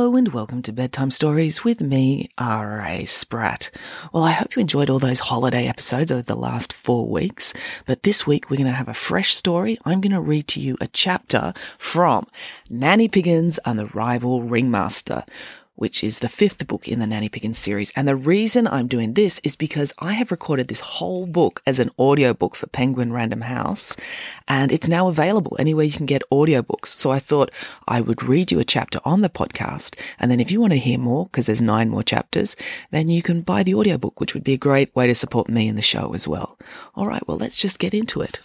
Hello and welcome to Bedtime Stories with me, R.A. Spratt. Well, I hope you enjoyed all those holiday episodes over the last four weeks, but this week we're going to have a fresh story. I'm going to read to you a chapter from Nanny Piggins and the Rival Ringmaster which is the fifth book in the Nanny Piggins series. And the reason I'm doing this is because I have recorded this whole book as an audiobook for Penguin Random House, and it's now available anywhere you can get audiobooks. So I thought I would read you a chapter on the podcast, and then if you want to hear more, because there's nine more chapters, then you can buy the audiobook, which would be a great way to support me and the show as well. All right, well, let's just get into it.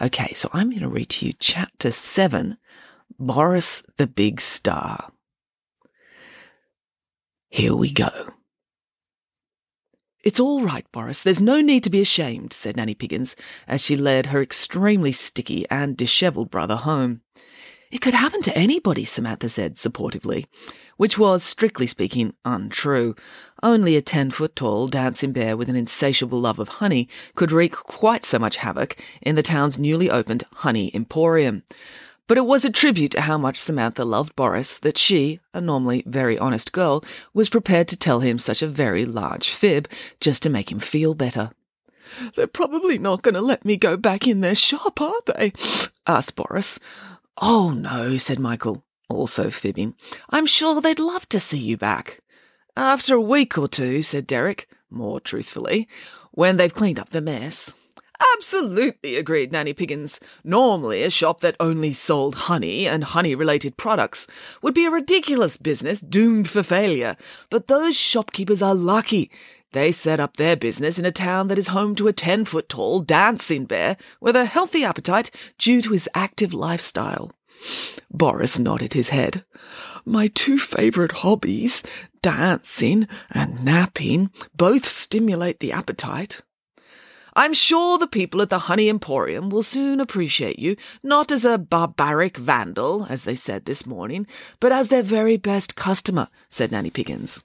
Okay, so I'm going to read to you chapter seven, Boris the Big Star. Here we go. It's all right, Boris. There's no need to be ashamed, said Nanny Piggins, as she led her extremely sticky and dishevelled brother home. It could happen to anybody, Samantha said supportively, which was, strictly speaking, untrue. Only a ten foot tall dancing bear with an insatiable love of honey could wreak quite so much havoc in the town's newly opened Honey Emporium. But it was a tribute to how much Samantha loved Boris that she, a normally very honest girl, was prepared to tell him such a very large fib just to make him feel better. They're probably not going to let me go back in their shop, are they? asked Boris. Oh, no, said Michael, also fibbing. I'm sure they'd love to see you back. After a week or two, said Derek, more truthfully, when they've cleaned up the mess. Absolutely, agreed Nanny Piggins. Normally, a shop that only sold honey and honey related products would be a ridiculous business doomed for failure. But those shopkeepers are lucky. They set up their business in a town that is home to a 10 foot tall dancing bear with a healthy appetite due to his active lifestyle. Boris nodded his head. My two favourite hobbies, dancing and napping, both stimulate the appetite. I'm sure the people at the Honey Emporium will soon appreciate you, not as a barbaric vandal, as they said this morning, but as their very best customer, said Nanny Piggins.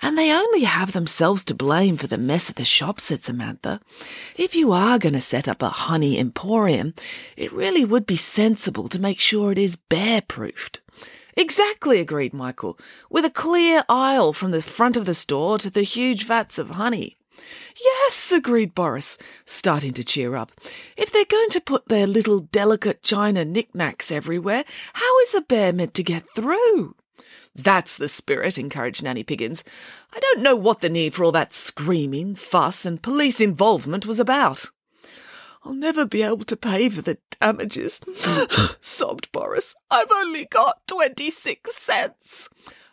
And they only have themselves to blame for the mess at the shop, said Samantha. If you are going to set up a honey emporium, it really would be sensible to make sure it is bear proofed. Exactly, agreed Michael, with a clear aisle from the front of the store to the huge vats of honey. Yes, agreed Boris, starting to cheer up. If they're going to put their little delicate china knickknacks everywhere, how is a bear meant to get through? That's the spirit, encouraged Nanny Piggins. I don't know what the need for all that screaming, fuss, and police involvement was about. I'll never be able to pay for the damages, sobbed Boris. I've only got twenty six cents.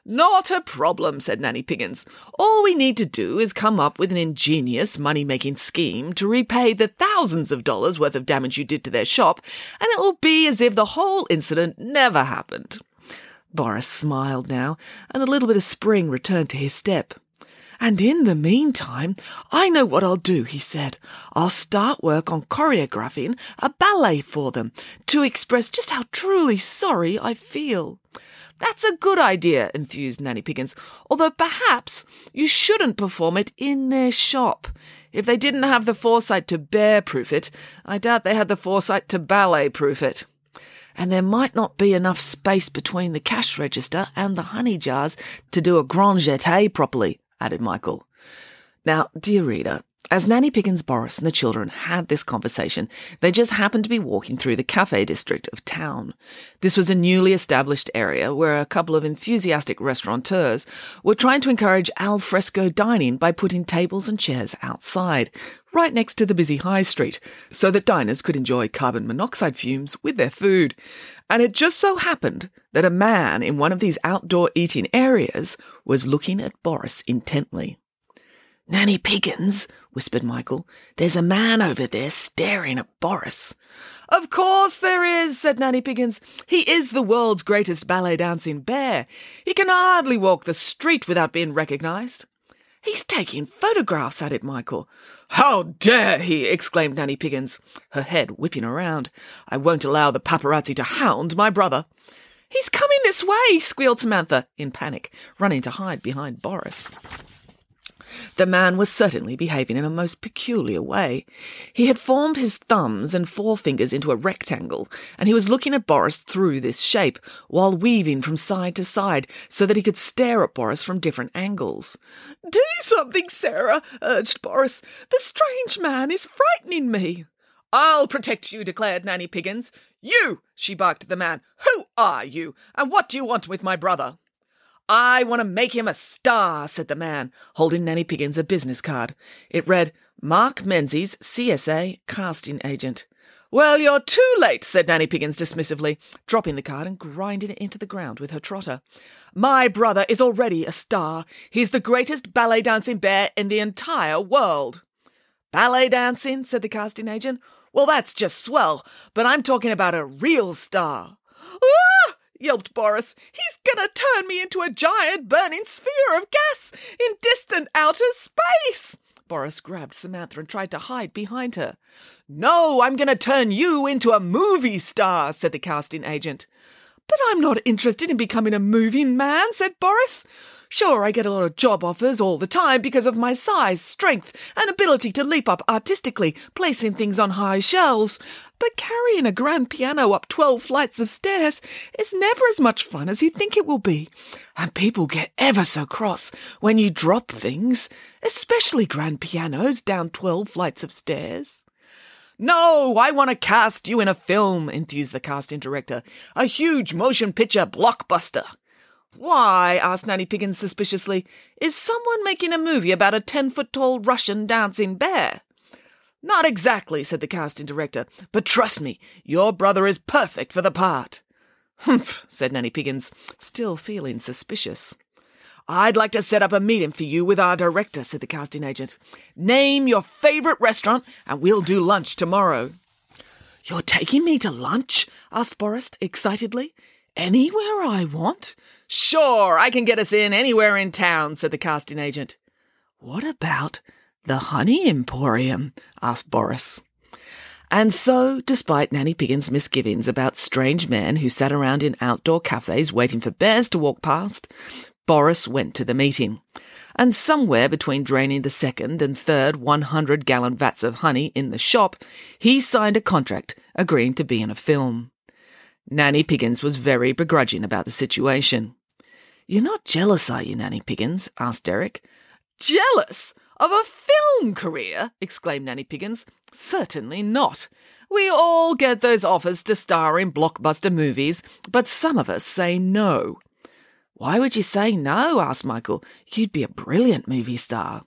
Not a problem, said Nanny Piggins. All we need to do is come up with an ingenious money making scheme to repay the thousands of dollars worth of damage you did to their shop, and it will be as if the whole incident never happened. Boris smiled now, and a little bit of spring returned to his step. And in the meantime, I know what I'll do, he said. I'll start work on choreographing a ballet for them to express just how truly sorry I feel. That's a good idea, enthused Nanny Piggins, although perhaps you shouldn't perform it in their shop. If they didn't have the foresight to bear proof it, I doubt they had the foresight to ballet proof it. And there might not be enough space between the cash register and the honey jars to do a grand jeté properly, added Michael. Now, dear reader, As Nanny Piggins Boris, and the children had this conversation, they just happened to be walking through the cafe district of town. This was a newly established area where a couple of enthusiastic restaurateurs were trying to encourage al fresco dining by putting tables and chairs outside, right next to the busy high street, so that diners could enjoy carbon monoxide fumes with their food. And it just so happened that a man in one of these outdoor eating areas was looking at Boris intently. Nanny Piggins, whispered Michael, there's a man over there staring at Boris. Of course there is, said Nanny Piggins. He is the world's greatest ballet dancing bear. He can hardly walk the street without being recognized. He's taking photographs, added Michael. How dare he! exclaimed Nanny Piggins, her head whipping around. I won't allow the paparazzi to hound my brother. He's coming this way, squealed Samantha, in panic, running to hide behind Boris. The man was certainly behaving in a most peculiar way. He had formed his thumbs and forefingers into a rectangle, and he was looking at Boris through this shape, while weaving from side to side so that he could stare at Boris from different angles. Do something, Sarah, urged Boris. The strange man is frightening me. I'll protect you, declared Nanny Piggins. You, she barked at the man. Who are you, and what do you want with my brother? I want to make him a star, said the man, holding Nanny Piggins a business card. It read, Mark Menzies, CSA, casting agent. Well, you're too late, said Nanny Piggins dismissively, dropping the card and grinding it into the ground with her trotter. My brother is already a star. He's the greatest ballet dancing bear in the entire world. Ballet dancing, said the casting agent. Well, that's just swell, but I'm talking about a real star. Ah! Yelped Boris. He's gonna turn me into a giant burning sphere of gas in distant outer space. Boris grabbed Samantha and tried to hide behind her. No, I'm to turn you into a movie star, said the casting agent. But I'm not interested in becoming a moving man, said Boris. Sure, I get a lot of job offers all the time because of my size, strength, and ability to leap up artistically, placing things on high shelves. But carrying a grand piano up 12 flights of stairs is never as much fun as you think it will be. And people get ever so cross when you drop things, especially grand pianos down 12 flights of stairs. No, I want to cast you in a film, enthused the casting director. A huge motion picture blockbuster. Why? asked Nanny Piggins suspiciously. Is someone making a movie about a ten foot tall Russian dancing bear? Not exactly, said the casting director, but trust me, your brother is perfect for the part. Humph, said Nanny Piggins, still feeling suspicious. I'd like to set up a meeting for you with our director, said the casting agent. Name your favourite restaurant, and we'll do lunch tomorrow. You're taking me to lunch? asked Boris excitedly. Anywhere I want? Sure, I can get us in anywhere in town, said the casting agent. What about the Honey Emporium? asked Boris. And so, despite Nanny Piggins' misgivings about strange men who sat around in outdoor cafes waiting for bears to walk past, Boris went to the meeting. And somewhere between draining the second and third 100 gallon vats of honey in the shop, he signed a contract agreeing to be in a film. Nanny Piggins was very begrudging about the situation. You're not jealous, are you, Nanny Piggins? asked Derek. Jealous? Of a film career? exclaimed Nanny Piggins. Certainly not. We all get those offers to star in blockbuster movies, but some of us say no. Why would you say no? asked Michael. You'd be a brilliant movie star.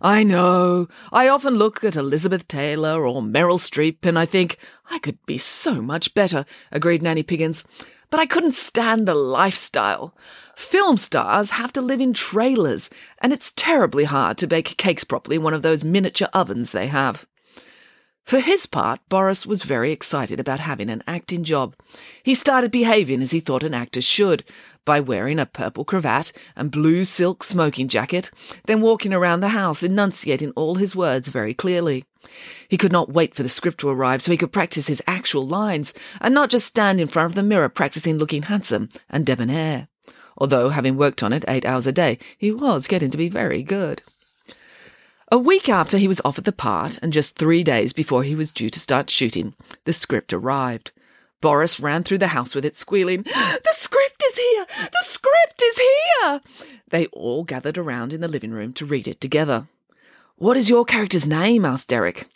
I know. I often look at Elizabeth Taylor or Meryl Streep and I think, I could be so much better, agreed Nanny Piggins. But I couldn't stand the lifestyle. Film stars have to live in trailers, and it's terribly hard to bake cakes properly in one of those miniature ovens they have. For his part, Boris was very excited about having an acting job. He started behaving as he thought an actor should, by wearing a purple cravat and blue silk smoking jacket, then walking around the house enunciating all his words very clearly. He could not wait for the script to arrive so he could practice his actual lines and not just stand in front of the mirror practicing looking handsome and debonair. Although, having worked on it eight hours a day, he was getting to be very good. A week after he was offered the part, and just three days before he was due to start shooting, the script arrived. Boris ran through the house with it, squealing, The script is here! The script is here! They all gathered around in the living room to read it together. What is your character's name? asked Derek.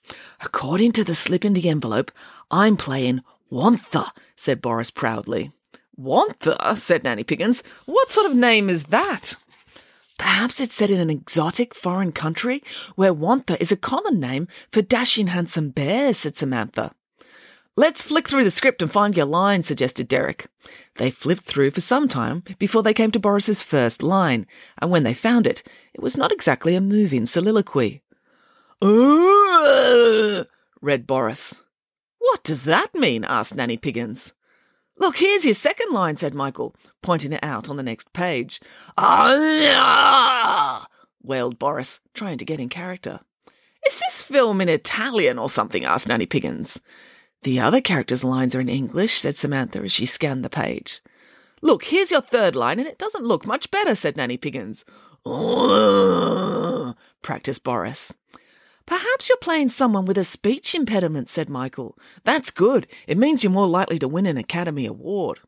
According to the slip in the envelope, I'm playing Wantha, said Boris proudly. Wantha? said Nanny Piggins. What sort of name is that? Perhaps it's set in an exotic foreign country where Wantha is a common name for dashing handsome bears, said Samantha. Let's flick through the script and find your line, suggested Derek. They flipped through for some time before they came to Boris's first line, and when they found it, it was not exactly a moving soliloquy. Ooh, read Boris. What does that mean? asked Nanny Piggins. Look, here's your second line, said Michael, pointing it out on the next page. Ah, wailed Boris, trying to get in character. Is this film in Italian or something? asked Nanny Piggins. The other characters' lines are in English, said Samantha as she scanned the page. Look, here's your third line, and it doesn't look much better, said Nanny Piggins. practiced Boris. Perhaps you're playing someone with a speech impediment, said Michael. That's good. It means you're more likely to win an Academy Award.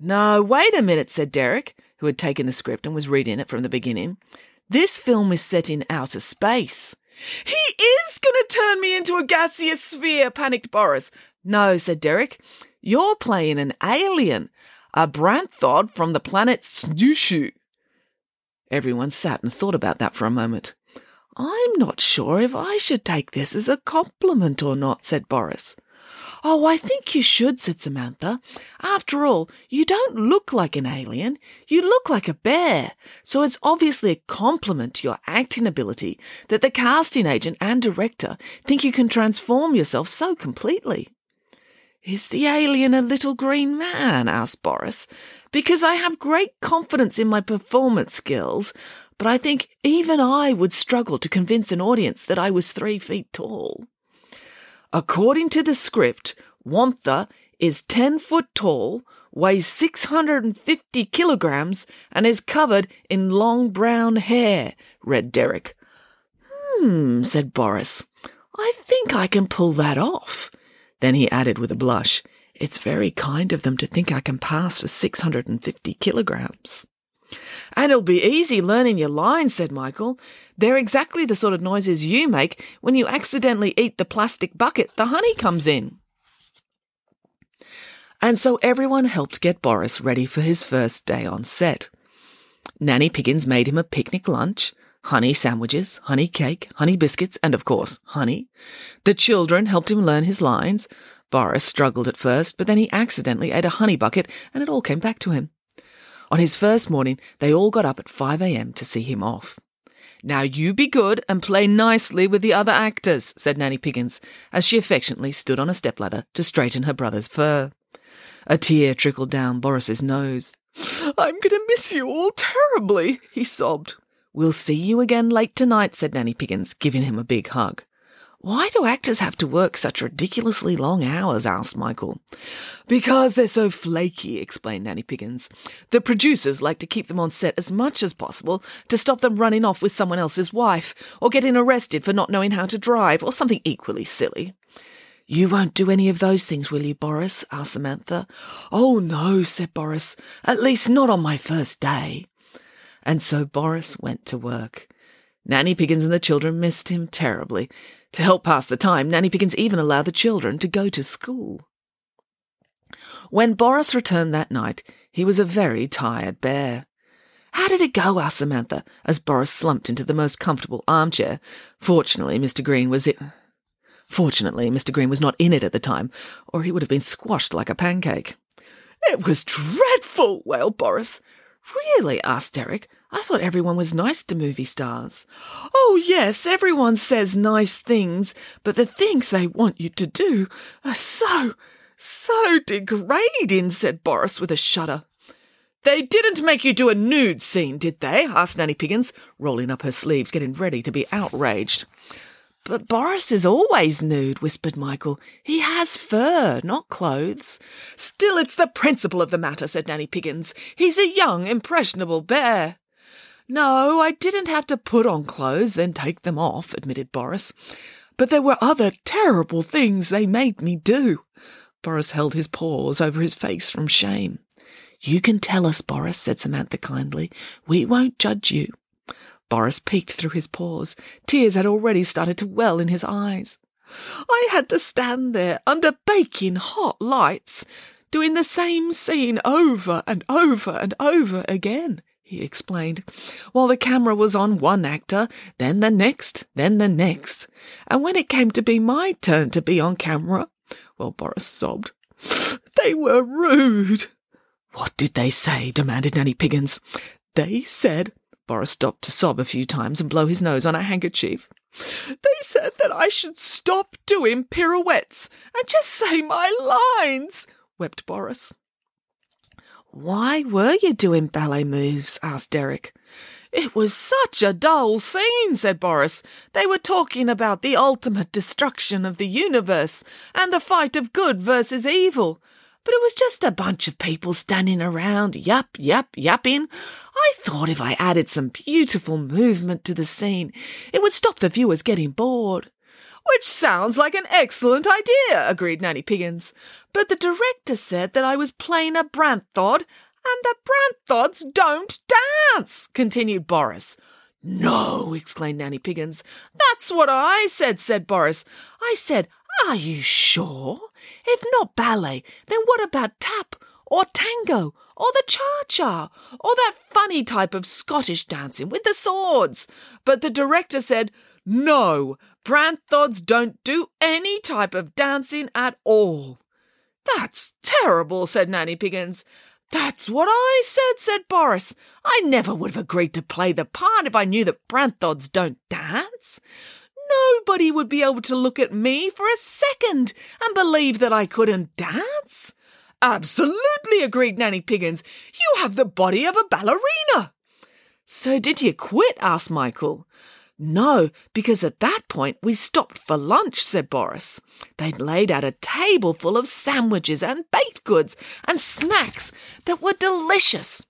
No, wait a minute, said Derek, who had taken the script and was reading it from the beginning. This film is set in outer space. He is going to turn me into a gaseous sphere, panicked Boris. No, said Derek. You're playing an alien, a Branthod from the planet Snushu. Everyone sat and thought about that for a moment. I'm not sure if I should take this as a compliment or not, said Boris. Oh, I think you should, said Samantha. After all, you don't look like an alien. You look like a bear. So it's obviously a compliment to your acting ability that the casting agent and director think you can transform yourself so completely. Is the alien a little green man? asked Boris. Because I have great confidence in my performance skills, but I think even I would struggle to convince an audience that I was three feet tall. According to the script, Wantha is 10 foot tall, weighs 650 kilograms, and is covered in long brown hair, read Derek. Hmm, said Boris. I think I can pull that off. Then he added with a blush, It's very kind of them to think I can pass for 650 kilograms. And it'll be easy learning your lines, said Michael. They're exactly the sort of noises you make when you accidentally eat the plastic bucket the honey comes in. And so everyone helped get Boris ready for his first day on set. Nanny Piggins made him a picnic lunch, honey sandwiches, honey cake, honey biscuits, and of course, honey. The children helped him learn his lines. Boris struggled at first, but then he accidentally ate a honey bucket and it all came back to him. On his first morning, they all got up at 5 a.m. to see him off. Now you be good and play nicely with the other actors, said Nanny Piggins, as she affectionately stood on a stepladder to straighten her brother's fur. A tear trickled down Boris's nose. I'm going to miss you all terribly, he sobbed. We'll see you again late tonight, said Nanny Piggins, giving him a big hug. Why do actors have to work such ridiculously long hours? asked Michael. Because they're so flaky, explained Nanny Piggins. The producers like to keep them on set as much as possible to stop them running off with someone else's wife, or getting arrested for not knowing how to drive, or something equally silly. You won't do any of those things, will you, Boris? asked Samantha. Oh, no, said Boris. At least not on my first day. And so Boris went to work. Nanny Piggins and the children missed him terribly. To help pass the time, Nanny Piggins even allowed the children to go to school. When Boris returned that night, he was a very tired bear. How did it go? asked Samantha, as Boris slumped into the most comfortable armchair. Fortunately, Mr. Green was it. Fortunately, Mr. Green was not in it at the time, or he would have been squashed like a pancake. It was dreadful, wailed Boris. Really? asked Derek. I thought everyone was nice to movie stars. Oh, yes, everyone says nice things, but the things they want you to do are so, so degrading, said Boris with a shudder. They didn't make you do a nude scene, did they? asked Nanny Piggins, rolling up her sleeves, getting ready to be outraged. But Boris is always nude, whispered Michael. He has fur, not clothes. Still, it's the principle of the matter, said Nanny Piggins. He's a young, impressionable bear. No, I didn't have to put on clothes, then take them off, admitted Boris. But there were other terrible things they made me do. Boris held his paws over his face from shame. You can tell us, Boris, said Samantha kindly. We won't judge you. Boris peeked through his paws. Tears had already started to well in his eyes. I had to stand there under baking hot lights, doing the same scene over and over and over again, he explained, while the camera was on one actor, then the next, then the next. And when it came to be my turn to be on camera, well, Boris sobbed, they were rude. What did they say? demanded Nanny Piggins. They said Boris stopped to sob a few times and blow his nose on a handkerchief. They said that I should stop doing pirouettes and just say my lines, wept Boris. Why were you doing ballet moves? asked Derek. It was such a dull scene, said Boris. They were talking about the ultimate destruction of the universe and the fight of good versus evil. But it was just a bunch of people standing around, yup, yup, yupping. I thought if I added some beautiful movement to the scene, it would stop the viewers getting bored. Which sounds like an excellent idea, agreed Nanny Piggins. But the director said that I was playing a Branthod, and the Branthods don't dance, continued Boris. No, exclaimed Nanny Piggins. That's what I said, said Boris. I said, Are you sure? If not ballet, then what about tap or tango or the cha-cha or that funny type of Scottish dancing with the swords? But the director said, no, Branthods don't do any type of dancing at all. That's terrible, said Nanny Piggins. That's what I said, said Boris. I never would have agreed to play the part if I knew that Branthods don't dance. Nobody would be able to look at me for a second and believe that I couldn't dance. Absolutely, agreed Nanny Piggins. You have the body of a ballerina. So did you quit? asked Michael. No, because at that point we stopped for lunch, said Boris. They'd laid out a table full of sandwiches and baked goods and snacks that were delicious.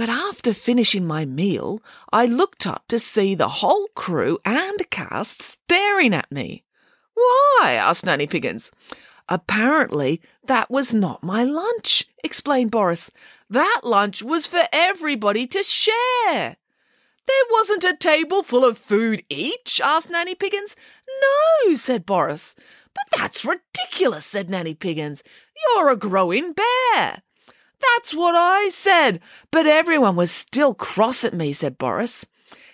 But after finishing my meal, I looked up to see the whole crew and cast staring at me. Why? asked Nanny Piggins. Apparently, that was not my lunch, explained Boris. That lunch was for everybody to share. There wasn't a table full of food each? asked Nanny Piggins. No, said Boris. But that's ridiculous, said Nanny Piggins. You're a growing bear. That's what I said, but everyone was still cross at me, said Boris.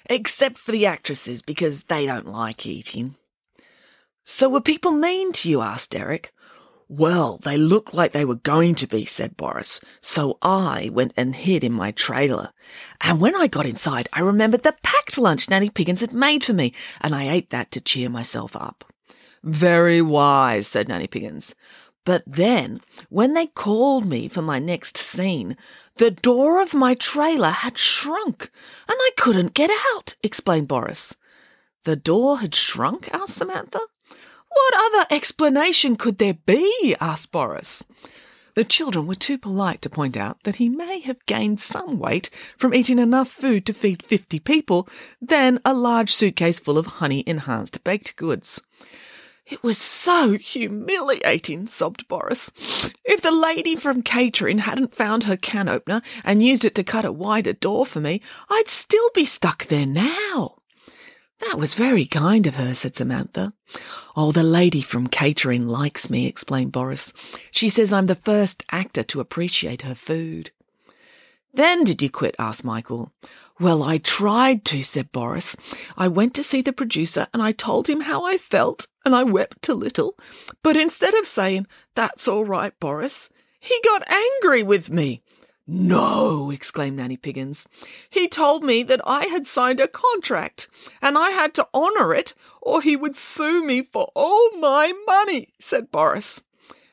Except for the actresses, because they don't like eating. So were people mean to you? asked Derek. Well, they looked like they were going to be, said Boris. So I went and hid in my trailer. And when I got inside, I remembered the packed lunch Nanny Piggins had made for me, and I ate that to cheer myself up. Very wise, said Nanny Piggins. But then, when they called me for my next scene, the door of my trailer had shrunk and I couldn't get out, explained Boris. The door had shrunk? asked Samantha. What other explanation could there be? asked Boris. The children were too polite to point out that he may have gained some weight from eating enough food to feed fifty people, then a large suitcase full of honey enhanced baked goods. It was so humiliating, sobbed Boris. If the lady from catering hadn't found her can opener and used it to cut a wider door for me, I'd still be stuck there now. That was very kind of her, said Samantha. Oh, the lady from catering likes me, explained Boris. She says I'm the first actor to appreciate her food. Then did you quit? asked Michael. Well, I tried to, said Boris. I went to see the producer and I told him how I felt and I wept a little. But instead of saying, That's all right, Boris, he got angry with me. No, exclaimed Nanny Piggins. He told me that I had signed a contract and I had to honour it or he would sue me for all my money, said Boris.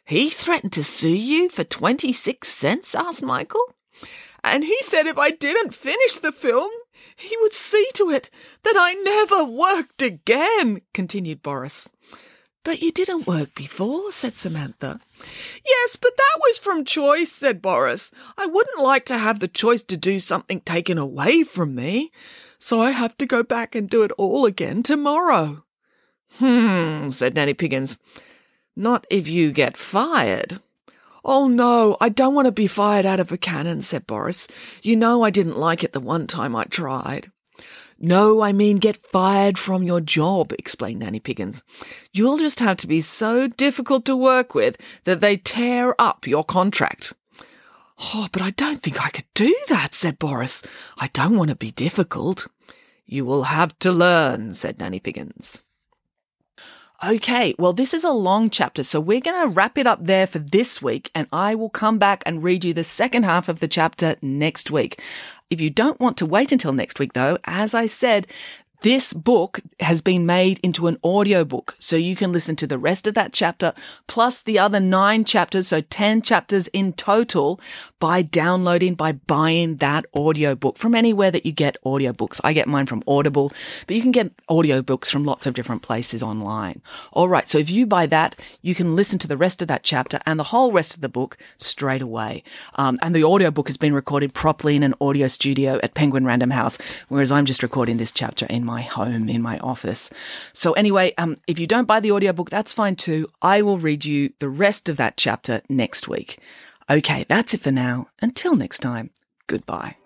He threatened to sue you for 26 cents? asked Michael. And he said if I didn't finish the film, he would see to it that I never worked again, continued Boris. But you didn't work before, said Samantha. Yes, but that was from choice, said Boris. I wouldn't like to have the choice to do something taken away from me, so I have to go back and do it all again tomorrow. Hmm, said Nanny Piggins. Not if you get fired. Oh no, I don't want to be fired out of a cannon, said Boris. You know I didn't like it the one time I tried. No, I mean get fired from your job, explained Nanny Piggins. You'll just have to be so difficult to work with that they tear up your contract. Oh, but I don't think I could do that, said Boris. I don't want to be difficult. You will have to learn, said Nanny Piggins. Okay, well, this is a long chapter, so we're going to wrap it up there for this week, and I will come back and read you the second half of the chapter next week. If you don't want to wait until next week, though, as I said, this book has been made into an audiobook, so you can listen to the rest of that chapter plus the other nine chapters, so 10 chapters in total by downloading, by buying that audiobook from anywhere that you get audiobooks. I get mine from Audible, but you can get audiobooks from lots of different places online. All right. So if you buy that, you can listen to the rest of that chapter and the whole rest of the book straight away. Um, and the audiobook has been recorded properly in an audio studio at Penguin Random House, whereas I'm just recording this chapter in my home, in my office. So anyway, um, if you don't buy the audiobook, that's fine too. I will read you the rest of that chapter next week. Okay, that's it for now. Until next time, goodbye.